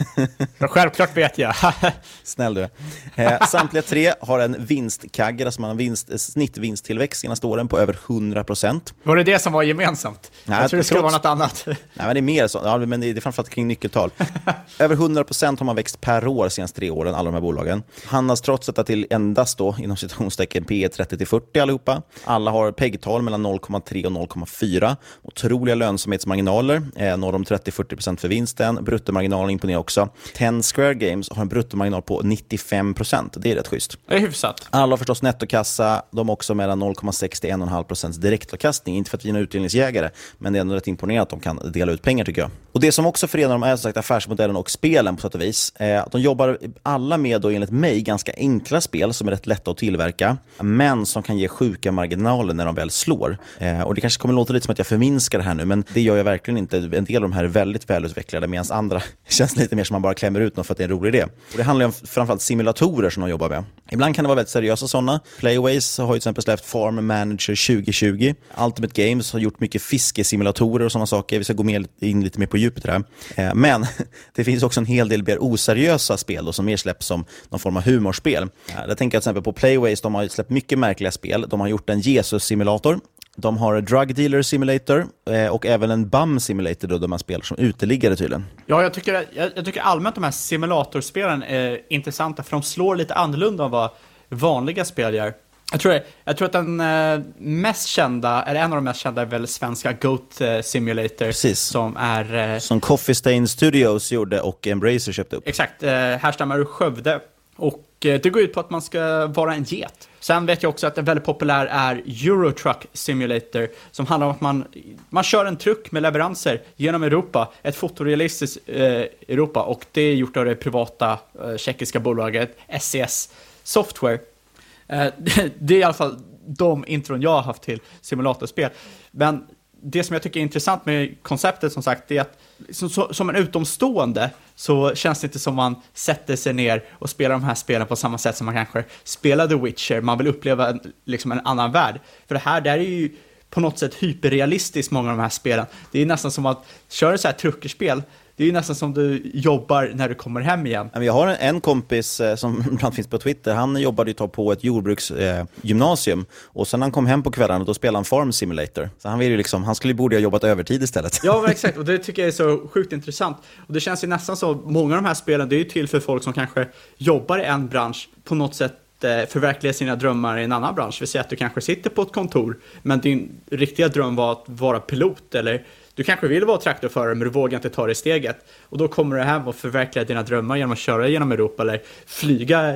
Självklart vet jag. Snäll du. Eh, samtliga tre har en vinstkagge, alltså man har vinst, snittvinsttillväxt senaste åren på över 100 procent. Var det det som var gemensamt? Nej, jag tror det skulle trots- vara något annat. Nej, men det är mer så. Ja, men det är framförallt kring nyckeltal. Över 100 procent har man växt per år de senaste tre åren, alla de här bolagen. Handlas trots detta till endast då, inom citationstecken, P 30-40 allihopa. Alla har PEG-tal mellan 0,3 och 0,4. Otroliga lönsamhetsmarginaler, eh, norr om 30-40 procent för vinsten. Bruttomarginalen imponerar också. 10 Square Games har en bruttomarginal på 95 procent. Det är rätt schysst. Det är hyfsat. Alla har förstås nettokassa. De har också mellan 0,6 till 1,5 procents direktavkastning. Inte för att vi är några utdelningsjägare, men det är ändå rätt imponerande att de kan dela ut pengar tycker jag. Och Det som också förenar dem är som sagt affärsmodellen och spelen på sätt och vis. Eh, de jobbar alla med, då, enligt mig, ganska enkla spel som är rätt lätta att tillverka, men som kan ge sjuka marginaler när de väl slår. Eh, och Det kanske kommer låta lite som att jag förminskar det här nu, men det gör jag verkligen inte. En del av de här är väldigt välutvecklade, medan andra känns lite mer som man bara klämmer ut något för att det är en rolig idé. Och det handlar ju om framförallt simulatorer som de jobbar med. Ibland kan det vara väldigt seriösa sådana. Playways har ju till exempel släppt Farm Manager 2020. Ultimate Games har gjort mycket fiskesimulatorer och sådana saker. Vi ska gå in lite mer på djupet där. Eh, men det finns också en hel del mer oseriösa spel då, som mer släpps som någon form av humorspel. Eh, Jag tänker till exempel på Playways, de har ju släppt mycket märkliga spel. De har gjort en Jesus-simulator. De har Drug Dealer Simulator eh, och även en BAM Simulator då, där man spelar som uteliggare tydligen. Ja, jag tycker, jag, jag tycker allmänt de här simulatorspelen är intressanta för de slår lite annorlunda än vad vanliga spel gör. Jag tror, jag tror att den eh, mest kända, eller en av de mest kända är väl svenska Goat eh, Simulator. Precis. Som är... Som Coffee Stain Studios gjorde och Embracer köpte upp. Exakt, härstammar ur Skövde. Och Eh, det går ut på att man ska vara en get. Sen vet jag också att en väldigt populär är Eurotruck Simulator, som handlar om att man, man kör en truck med leveranser genom Europa, ett fotorealistiskt eh, Europa, och det är gjort av det privata eh, tjeckiska bolaget SCS Software. Eh, det, det är i alla fall de intron jag har haft till simulatorspel. Men det som jag tycker är intressant med konceptet som sagt, är att som, som en utomstående så känns det inte som man sätter sig ner och spelar de här spelen på samma sätt som man kanske spelar The Witcher. Man vill uppleva en, liksom en annan värld. För det här, det här är ju på något sätt hyperrealistiskt, många av de här spelen. Det är nästan som att köra så här truckerspel, det är ju nästan som du jobbar när du kommer hem igen. Jag har en- kompis eh, som ibland finns på Twitter. Han jobbade ju på ett jordbruksgymnasium. Eh, och sen när han kom hem på kvällarna då spelade han Farm Simulator. Så han, vill ju liksom, han skulle borde ha jobbat övertid istället. Ja, exakt. Och det tycker jag är så sjukt intressant. Och det känns ju nästan så, många av de här spelen, det är ju till för folk som kanske jobbar i en bransch, på något sätt eh, förverkliga sina drömmar i en annan bransch. Vi säger att du kanske sitter på ett kontor, men din riktiga dröm var att vara pilot, eller du kanske vill vara traktorförare, men du vågar inte ta det steget. Och då kommer du hem och förverkliga dina drömmar genom att köra genom Europa, eller flyga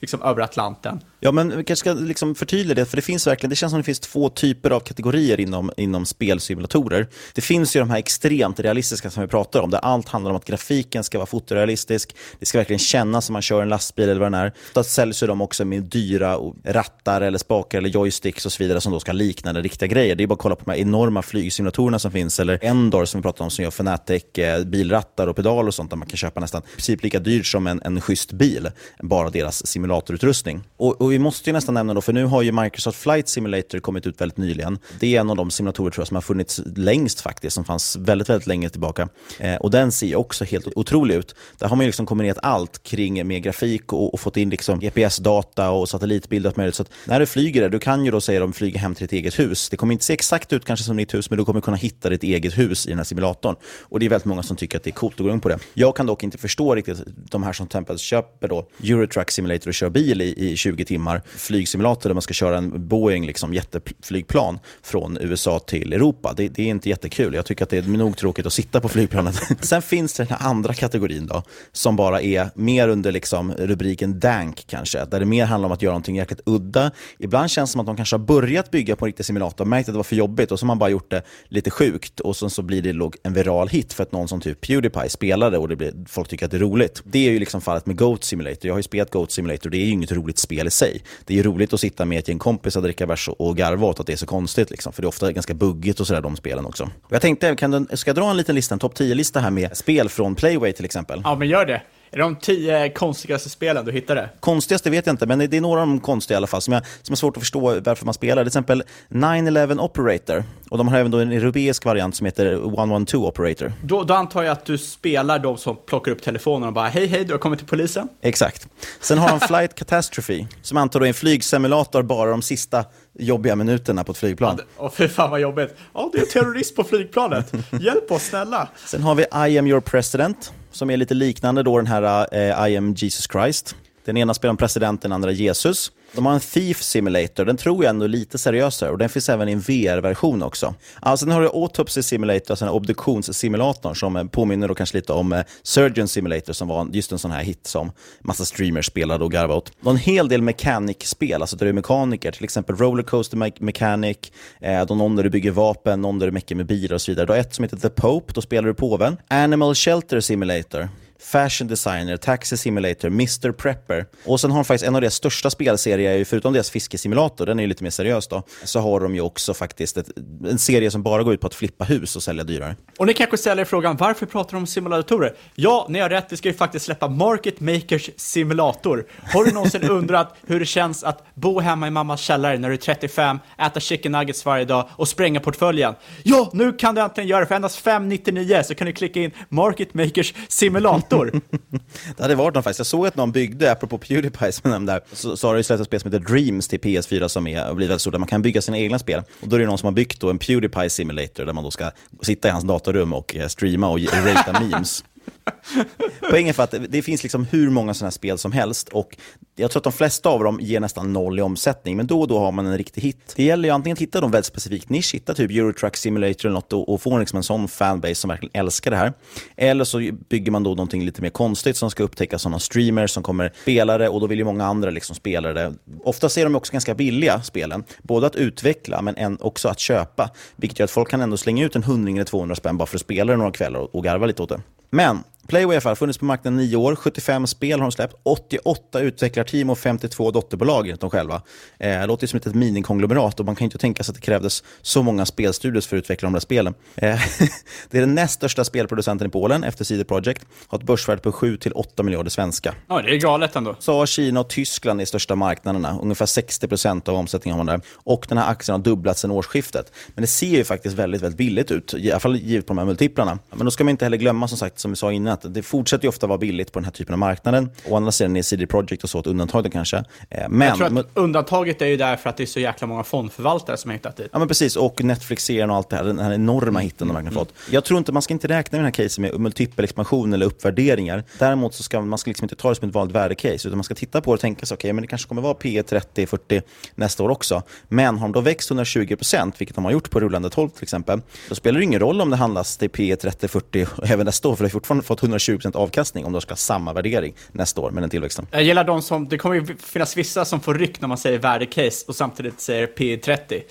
liksom, över Atlanten. Ja, men vi kanske ska liksom förtydliga det, för det finns verkligen, det känns som det finns två typer av kategorier inom, inom spelsimulatorer. Det finns ju de här extremt realistiska som vi pratar om, där allt handlar om att grafiken ska vara fotorealistisk, det ska verkligen kännas som man kör en lastbil eller vad den är. Då säljs ju de också med dyra rattar eller spakar eller joysticks och så vidare som då ska likna den riktiga grejer. Det är bara att kolla på de här enorma flygsimulatorerna som finns, eller Endor som vi pratade om som gör Fanatec, eh, bilrattar och pedaler och sånt där man kan köpa nästan i princip lika dyrt som en, en schysst bil, bara deras simulatorutrustning. Och, och vi måste ju nästan nämna då, för nu har ju Microsoft Flight Simulator kommit ut väldigt nyligen. Det är en av de simulatorer tror jag, som har funnits längst faktiskt, som fanns väldigt, väldigt länge tillbaka. Eh, och den ser ju också helt otrolig ut. Där har man ju liksom kombinerat allt kring med grafik och, och fått in liksom GPS-data och satellitbilder och möjligt. Så att när du flyger där, du kan ju då säga de flyger hem till ditt eget hus. Det kommer inte se exakt ut kanske som ditt hus, men du kommer kunna hitta ditt eget hus i den här simulatorn. Och det är väldigt många som tycker att det är coolt att gå runt på det. Jag kan dock inte förstå riktigt de här som till exempel köper då Eurotruck Simulator och kör bil i, i 20 timmar, flygsimulator där man ska köra en Boeing liksom, jätteflygplan från USA till Europa. Det, det är inte jättekul. Jag tycker att det är nog tråkigt att sitta på flygplanet. Sen finns det den här andra kategorin då, som bara är mer under liksom rubriken dank kanske, där det mer handlar om att göra någonting jäkligt udda. Ibland känns det som att de kanske har börjat bygga på en riktig simulator, märkt att det var för jobbigt och så har man bara gjort det lite sjukt och sen så blir det en viral hit för att någon som typ Pewdiepie spelade och det blir, folk tycker att det är roligt. Det är ju liksom fallet med Goat Simulator. Jag har ju spelat Goat Simulator, och det är ju inget roligt spel i sig. Det är ju roligt att sitta med ett gäng kompisar, dricka bärs och- och garva åt att det är så konstigt, liksom, för det är ofta ganska buggigt och sådär de spelen också. Och jag tänkte, kan du, ska jag dra en liten lista, en topp 10-lista här med spel från Playway till exempel? Ja, men gör det. Är det de tio konstigaste spelen du hittade? Konstigaste vet jag inte, men det är några av de konstiga i alla fall som, jag, som är svårt att förstå varför man spelar. Till exempel 9-11 Operator. Och de har även då en europeisk variant som heter 112 Operator. Då, då antar jag att du spelar de som plockar upp telefonen och bara hej hej, du har kommit till polisen. Exakt. Sen har de Flight Catastrophe, som antar då är en flygsimulator bara de sista jobbiga minuterna på ett flygplan. Åh fy fan vad jobbigt. Ja, det är terrorist på flygplanet. Hjälp oss snälla. Sen har vi I am your president, som är lite liknande då den här eh, I am Jesus Christ. Den ena spelar president, den andra Jesus. De har en Thief Simulator, den tror jag ändå är lite seriösare och den finns även i en VR-version också. Alltså, sen har du Autopsy Simulator, alltså obduktionssimulatorn som eh, påminner då kanske lite om eh, Surgeon Simulator som var just en sån här hit som massa streamers spelade och garvade åt. De har en hel del mechanic-spel, alltså där du är mekaniker, till exempel Rollercoaster Me Mechanic, eh, någon där du bygger vapen, någon där du meckar med bilar och så vidare. Du har ett som heter The Pope, då spelar du påven. Animal Shelter Simulator, Fashion Designer, Taxi Simulator, Mr Prepper. Och sen har de faktiskt en av deras största spelserier, förutom deras fiskesimulator, den är ju lite mer seriös då, så har de ju också faktiskt ett, en serie som bara går ut på att flippa hus och sälja dyrare. Och ni kanske ställer frågan, varför pratar de om simulatorer? Ja, ni har rätt, vi ska ju faktiskt släppa Market Makers Simulator. Har du någonsin undrat hur det känns att bo hemma i mammas källare när du är 35, äta chicken nuggets varje dag och spränga portföljen? Ja, nu kan du äntligen göra det för endast 599 så kan du klicka in Market Makers Simulator dator. det hade varit någon faktiskt. Jag såg att någon byggde, apropå Pewdiepie, som nämnde där, så, så har det ju släppts ett spel som heter Dreams till PS4 som är, blivit väldigt stort, där man kan bygga sina egna spel. Och då är det någon som har byggt då en Pewdiepie Simulator där man då ska sitta i hans datorrum och eh, streama och ratea memes. Poängen för att det finns liksom hur många sådana här spel som helst och jag tror att de flesta av dem ger nästan noll i omsättning, men då och då har man en riktig hit. Det gäller ju antingen att hitta en väldigt specifik nisch, hitta typ Eurotruck Simulator eller något och, och få liksom en sån fanbase som verkligen älskar det här. Eller så bygger man då någonting lite mer konstigt som ska upptäcka sådana streamers som kommer spelare, och då vill ju många andra liksom spela det. Ofta är de också ganska billiga, spelen. Både att utveckla, men också att köpa. Vilket gör att folk kan ändå slänga ut en hundring eller 200 spänn bara för att spela det några kvällar och, och garva lite åt det. Men Playway har funnits på marknaden nio år, 75 spel har de släppt, 88 utvecklarteam och 52 dotterbolag enligt de själva. Eh, det låter som ett minikonglomerat och man kan inte tänka sig att det krävdes så många spelstudios för att utveckla de där spelen. Eh, det är den näst största spelproducenten i Polen efter CD Projekt, har ett börsvärde på 7-8 miljarder svenska. Ja, det är galet ändå. Så Kina och Tyskland är största marknaderna, ungefär 60% av omsättningen har man där. Och den här aktien har dubblats sedan årsskiftet. Men det ser ju faktiskt väldigt, väldigt billigt ut, i alla fall givet på de här multiplarna. Men då ska man inte heller glömma, som sagt, som vi sa innan, att det fortsätter ofta vara billigt på den här typen av marknaden. Å andra sidan är CD Projekt och så ett undantag då kanske. Eh, men, jag tror att undantaget är ju därför att det är så jäkla många fondförvaltare som har hittat dit. Ja, men precis. Och Netflix-serien och allt det här, den här enorma hitten de verkligen mm. fått. Jag tror inte, man ska inte räkna med den här casen med multipel expansion eller uppvärderingar. Däremot så ska man ska liksom inte ta det som ett vanligt värdecase, utan man ska titta på det och tänka sig, okej, okay, men det kanske kommer vara P 30-40 nästa år också. Men har de då växt 120%, vilket de har gjort på rullande 12 till exempel, då spelar det ingen roll om det handlas till P 30-40 även nästa år, för det har fortfarande fått 120 avkastning om de ska ha samma värdering nästa år med den tillväxten. Jag gillar de som, det kommer ju finnas vissa som får ryck när man säger värdecase och samtidigt säger P30.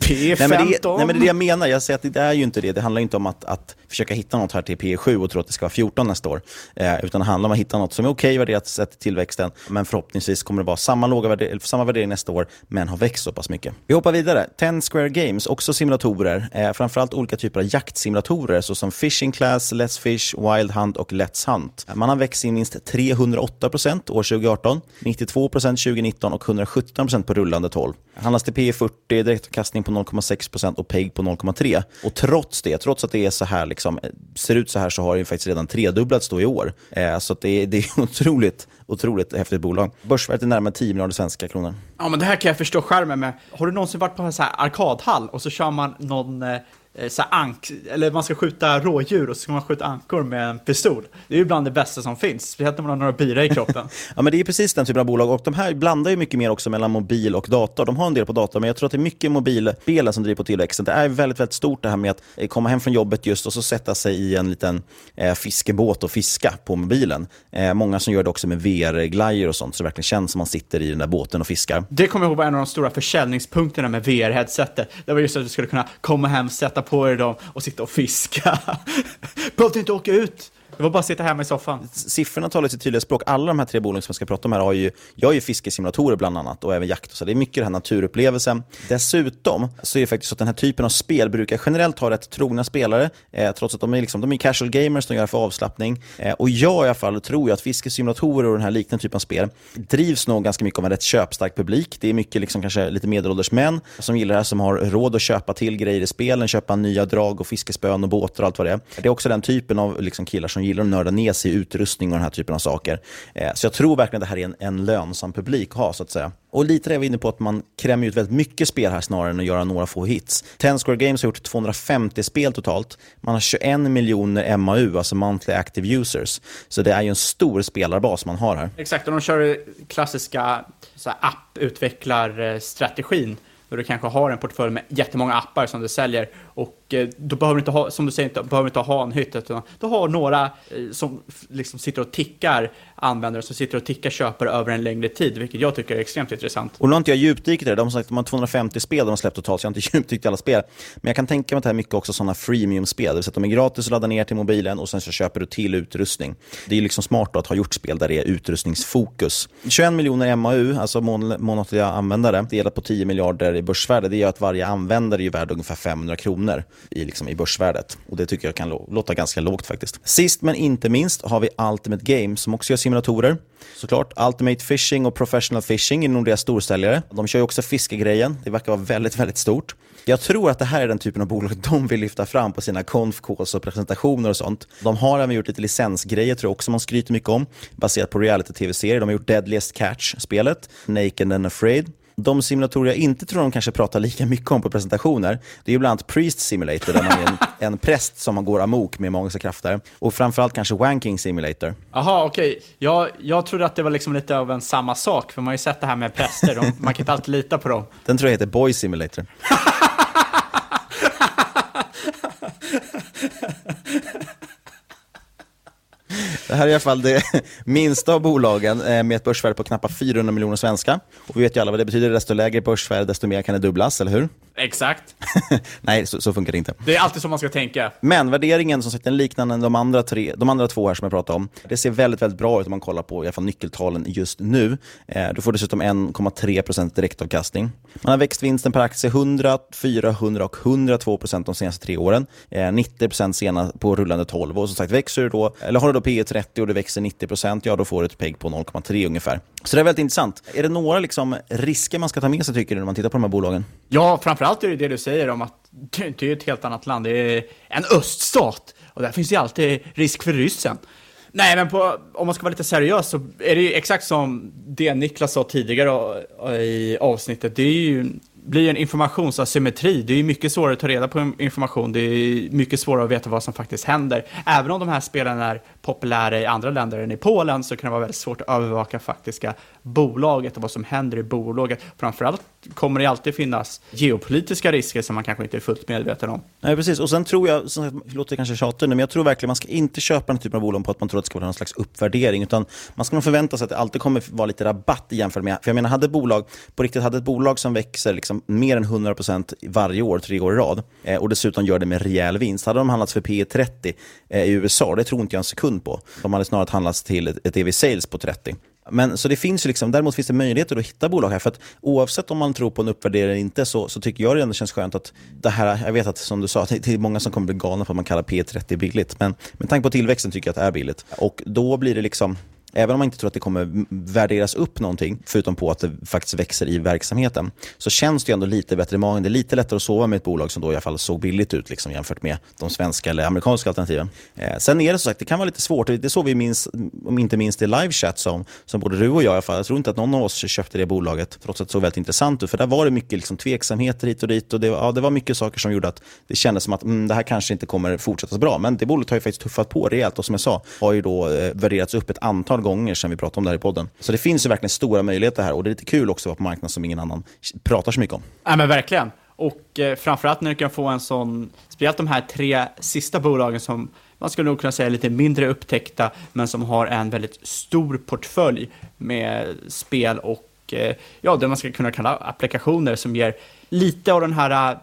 P15. nej, men det, nej men det är det jag menar, jag säger att det är ju inte det. Det handlar inte om att, att försöka hitta något här till P7 och tro att det ska vara 14 nästa år. Eh, utan det handlar om att hitta något som är okej okay värderat sett till tillväxten, men förhoppningsvis kommer det vara samma, låga värde, samma värdering nästa år, men har växt så pass mycket. Vi hoppar vidare. 10 Square Games, också simulatorer. Eh, framförallt olika typer av jaktsimulatorer såsom Fishing Class, Let's Fish, Wild Hunt och Let's Hunt. Man har växt in minst 308% år 2018, 92% 2019 och 117% på rullande 12. Handlas till P 40, direktavkastning på 0,6% och PEG på 0,3. Och trots det, trots att det är så här, liksom, eh, ser ut så här, så har det faktiskt redan tredubblats då i år. Eh, så det, det är otroligt, otroligt häftigt bolag. Börsvärdet är närmare 10 miljarder svenska kronor. Ja, men det här kan jag förstå skärmen med. Har du någonsin varit på en så här arkadhall och så kör man någon Eh, så ank, eller man ska skjuta rådjur och så ska man skjuta ankor med en pistol. Det är ju bland det bästa som finns, speciellt när man har några bira i kroppen. ja, men det är precis den typen av bolag och de här blandar ju mycket mer också mellan mobil och dator. De har en del på dator, men jag tror att det är mycket mobilspelen som driver på tillväxten. Det är väldigt, väldigt stort det här med att eh, komma hem från jobbet just och så sätta sig i en liten eh, fiskebåt och fiska på mobilen. Eh, många som gör det också med VR-glajjor och sånt, så det verkligen känns som man sitter i den där båten och fiskar. Det kommer jag ihåg var en av de stora försäljningspunkterna med VR-headsetet. Det var just att du skulle kunna komma hem, sätta på er dem och sitta och fiska. Behövde inte åka ut det var bara att sitta hemma i soffan. Siffrorna talar sitt tydliga språk. Alla de här tre bolagen som jag ska prata om här har ju, jag har ju fiskesimulatorer bland annat och även jakt. Och så. Det är mycket den här naturupplevelsen. Dessutom så är det faktiskt så att den här typen av spel brukar generellt ha rätt trogna spelare, eh, trots att de är, liksom, de är casual gamers, de gör det för avslappning. Eh, och jag i alla fall tror ju att fiskesimulatorer och den här liknande typen av spel drivs nog ganska mycket av en rätt köpstark publik. Det är mycket liksom kanske lite medelålders män som gillar det här, som har råd att köpa till grejer i spelen, köpa nya drag och fiskespön och båtar och allt vad det är. Det är också den typen av liksom killar som gillar att nörda ner sig i utrustning och den här typen av saker. Eh, så jag tror verkligen att det här är en, en lönsam publik att ha, så att säga. Och lite det jag var inne på att man krämer ut väldigt mycket spel här snarare än att göra några få hits. Ten Square Games har gjort 250 spel totalt. Man har 21 miljoner MAU, alltså Monthly Active Users. Så det är ju en stor spelarbas man har här. Exakt, och de kör klassiska app-utvecklarstrategin. Då du kanske har en portfölj med jättemånga appar som du säljer och Eh, då behöver du inte ha, som du säger, inte, behöver inte ha en hytt, utan du har några eh, som liksom sitter och tickar användare som sitter och tickar köpare över en längre tid, vilket jag tycker är extremt intressant. Och nu har inte jag djupdykt i det. De har sagt att de har 250 spel de har släppt totalt, så jag har inte djupdykt i alla spel. Men jag kan tänka mig att det här är mycket också sådana freemium-spel. Det vill säga att de är gratis att ladda ner till mobilen och sen så köper du till utrustning. Det är liksom smart att ha gjort spel där det är utrustningsfokus. 21 miljoner MAU, alltså månatliga användare, delat på 10 miljarder i börsvärde, det gör att varje användare är värd ungefär 500 kronor i, liksom, i börsvärdet. Och det tycker jag kan låta ganska lågt faktiskt. Sist men inte minst har vi Ultimate Game som också gör simulatorer. Såklart, Ultimate Fishing och Professional Fishing är nog deras storsäljare. De kör ju också fiskegrejen. Det verkar vara väldigt, väldigt stort. Jag tror att det här är den typen av bolag de vill lyfta fram på sina konfkås och presentationer och sånt. De har även gjort lite licensgrejer, tror jag också man skryter mycket om, baserat på reality-tv-serier. De har gjort Deadliest Catch-spelet, Naked and Afraid. De simulatorer jag inte tror de kanske pratar lika mycket om på presentationer, det är bland annat Priest Simulator, där man är en, en präst som man går amok med magiska krafter. Och framförallt kanske Wanking Simulator. Jaha, okej. Okay. Jag, jag trodde att det var liksom lite av en samma sak, för man har ju sett det här med präster, de, man kan inte alltid lita på dem. Den tror jag heter Boy Simulator. Det här är i alla fall det minsta av bolagen eh, med ett börsvärde på knappt 400 miljoner svenska. Och vi vet ju alla vad det betyder. Desto lägre börsvärde, desto mer kan det dubblas, eller hur? Exakt. Nej, så, så, funkar det inte. Det är alltid så man ska tänka. Men värderingen, som sagt, den liknande de andra, tre, de andra två här som jag pratade om. Det ser väldigt, väldigt bra ut om man kollar på i alla fall nyckeltalen just nu. Eh, du får dessutom 1,3% direktavkastning. Man har växt vinsten per aktie 100, 400 och 102% de senaste tre åren. Eh, 90% senast på rullande 12. Och som sagt, växer du då, eller har du då P 30 och det växer 90% ja då får du ett PEG på 0,3 ungefär. Så det är väldigt intressant. Är det några liksom risker man ska ta med sig tycker du när man tittar på de här bolagen? Ja, framförallt är det det du säger om att det är ett helt annat land. Det är en öststat och där finns ju alltid risk för ryssen. Nej, men på, om man ska vara lite seriös så är det ju exakt som det Niklas sa tidigare i avsnittet. Det är ju blir en informationsasymmetri. Det är mycket svårare att ta reda på information. Det är mycket svårare att veta vad som faktiskt händer. Även om de här spelen är populära i andra länder än i Polen så kan det vara väldigt svårt att övervaka faktiska bolaget och vad som händer i bolaget. Framförallt kommer det alltid finnas geopolitiska risker som man kanske inte är fullt medveten om. Nej, precis. Och sen tror jag, som det låter kanske tjatigt men jag tror verkligen man ska inte köpa den typen av bolag på att man tror att det ska vara någon slags uppvärdering, utan man ska nog förvänta sig att det alltid kommer vara lite rabatt jämfört med, för jag menar, hade ett bolag, på riktigt, hade ett bolag som växer liksom mer än 100% varje år, tre år i rad, eh, och dessutom gör det med rejäl vinst, hade de handlats för P 30 eh, i USA, det tror inte jag en sekund på. De hade snarare handlats till ett, ett EV Sales på 30. Men, så det finns ju liksom, däremot finns det möjligheter att hitta bolag här. För att oavsett om man tror på en uppvärdering eller inte så, så tycker jag det ändå känns skönt att det här, jag vet att som du sa, det är många som kommer bli galna för att man kallar P30 billigt. Men med tanke på tillväxten tycker jag att det är billigt. Och då blir det liksom, Även om man inte tror att det kommer värderas upp någonting, förutom på att det faktiskt växer i verksamheten, så känns det ändå lite bättre i magen. Det är lite lättare att sova med ett bolag som då i alla fall såg billigt ut liksom, jämfört med de svenska eller amerikanska alternativen. Eh, sen är det så sagt, det kan vara lite svårt. Det såg vi minst, om inte minst i livechat som, som både du och jag i alla fall. Jag tror inte att någon av oss köpte det bolaget, trots att det såg väldigt intressant ut. För där var det mycket liksom, tveksamheter hit och dit. Och det, ja, det var mycket saker som gjorde att det kändes som att mm, det här kanske inte kommer fortsätta så bra. Men det bolaget har ju faktiskt tuffat på rejält och som jag sa, har ju då eh, värderats upp ett antal gånger sedan vi pratade om det här i podden. Så det finns ju verkligen stora möjligheter här och det är lite kul också att vara på marknaden som ingen annan pratar så mycket om. Ja men verkligen. Och eh, framförallt när du kan få en sån, speciellt de här tre sista bolagen som man skulle nog kunna säga lite mindre upptäckta, men som har en väldigt stor portfölj med spel och eh, ja, det man ska kunna kalla applikationer som ger lite av den här eh,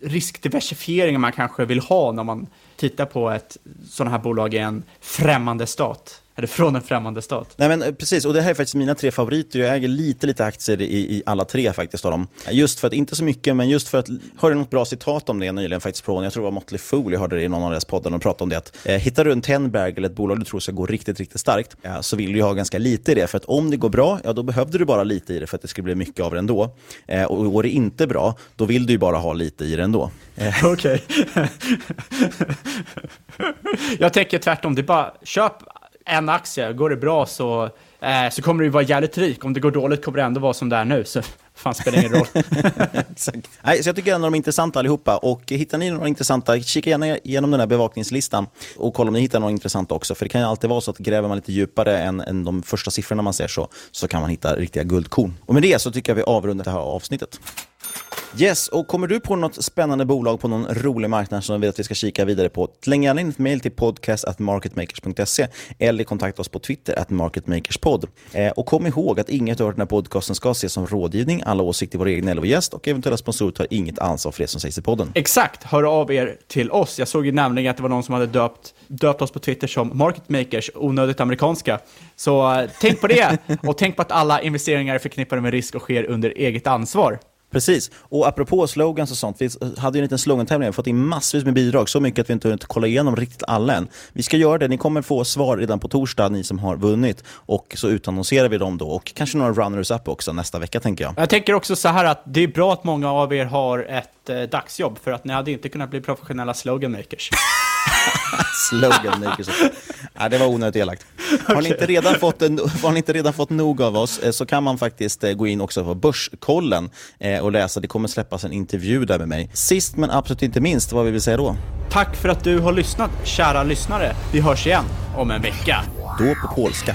riskdiversifieringen man kanske vill ha när man tittar på ett sådant här bolag i en främmande stat. Eller från en främmande stat. Nej men eh, precis, och det här är faktiskt mina tre favoriter. Jag äger lite, lite aktier i, i alla tre faktiskt av dem. Just för att, inte så mycket, men just för att, hörde något bra citat om det nyligen faktiskt från, jag tror det var Motley Fool, jag hörde det i någon av deras poddar, och pratade om det att eh, hittar du en Tenberg eller ett bolag du tror ska gå riktigt, riktigt starkt, eh, så vill du ha ganska lite i det. För att om det går bra, ja då behövde du bara lite i det för att det skulle bli mycket av det ändå. Eh, och går det inte bra, då vill du ju bara ha lite i det ändå. Eh. Okej. jag tänker tvärtom, det är bara köp en aktie, går det bra så, eh, så kommer du vara jävligt rik. Om det går dåligt kommer det ändå vara som det är nu. Så fan spelar ingen roll. Exakt. Nej, så jag tycker ändå de är intressanta allihopa. Och hittar ni några intressanta, kika gärna igenom den här bevakningslistan och kolla om ni hittar några intressanta också. För det kan ju alltid vara så att gräver man lite djupare än, än de första siffrorna man ser så, så kan man hitta riktiga guldkorn. Och med det så tycker jag vi avrundar det här avsnittet. Yes, och kommer du på något spännande bolag på någon rolig marknad som du vill att vi ska kika vidare på, släng gärna in ett mail till podcast.marketmakers.se eller kontakta oss på Twitter, at marketmakerspod. Eh, och kom ihåg att inget av den här podcasten ska ses som rådgivning, alla åsikter vår egen eller vår gäst och eventuella sponsorer tar inget ansvar för det som sägs i podden. Exakt, hör av er till oss. Jag såg ju nämligen att det var någon som hade döpt, döpt oss på Twitter som Marketmakers, onödigt amerikanska. Så uh, tänk på det, och tänk på att alla investeringar är förknippade med risk och sker under eget ansvar. Precis, och apropå slogans och sånt, vi hade ju en liten slogantävling, vi har fått in massvis med bidrag, så mycket att vi inte hunnit kolla igenom riktigt alla än. Vi ska göra det, ni kommer få svar redan på torsdag, ni som har vunnit, och så utannonserar vi dem då, och kanske några runners-up också nästa vecka tänker jag. Jag tänker också så här att det är bra att många av er har ett eh, dagsjobb, för att ni hade inte kunnat bli professionella slogan-makers. Slogan-makers. ja, det var onödigt elakt. Har ni, inte redan fått, har ni inte redan fått nog av oss eh, så kan man faktiskt eh, gå in också på Börskollen och läsa. Det kommer släppas en intervju där med mig. Sist men absolut inte minst, vad vill vi säga då? Tack för att du har lyssnat, kära lyssnare. Vi hörs igen om en vecka. Då på polska.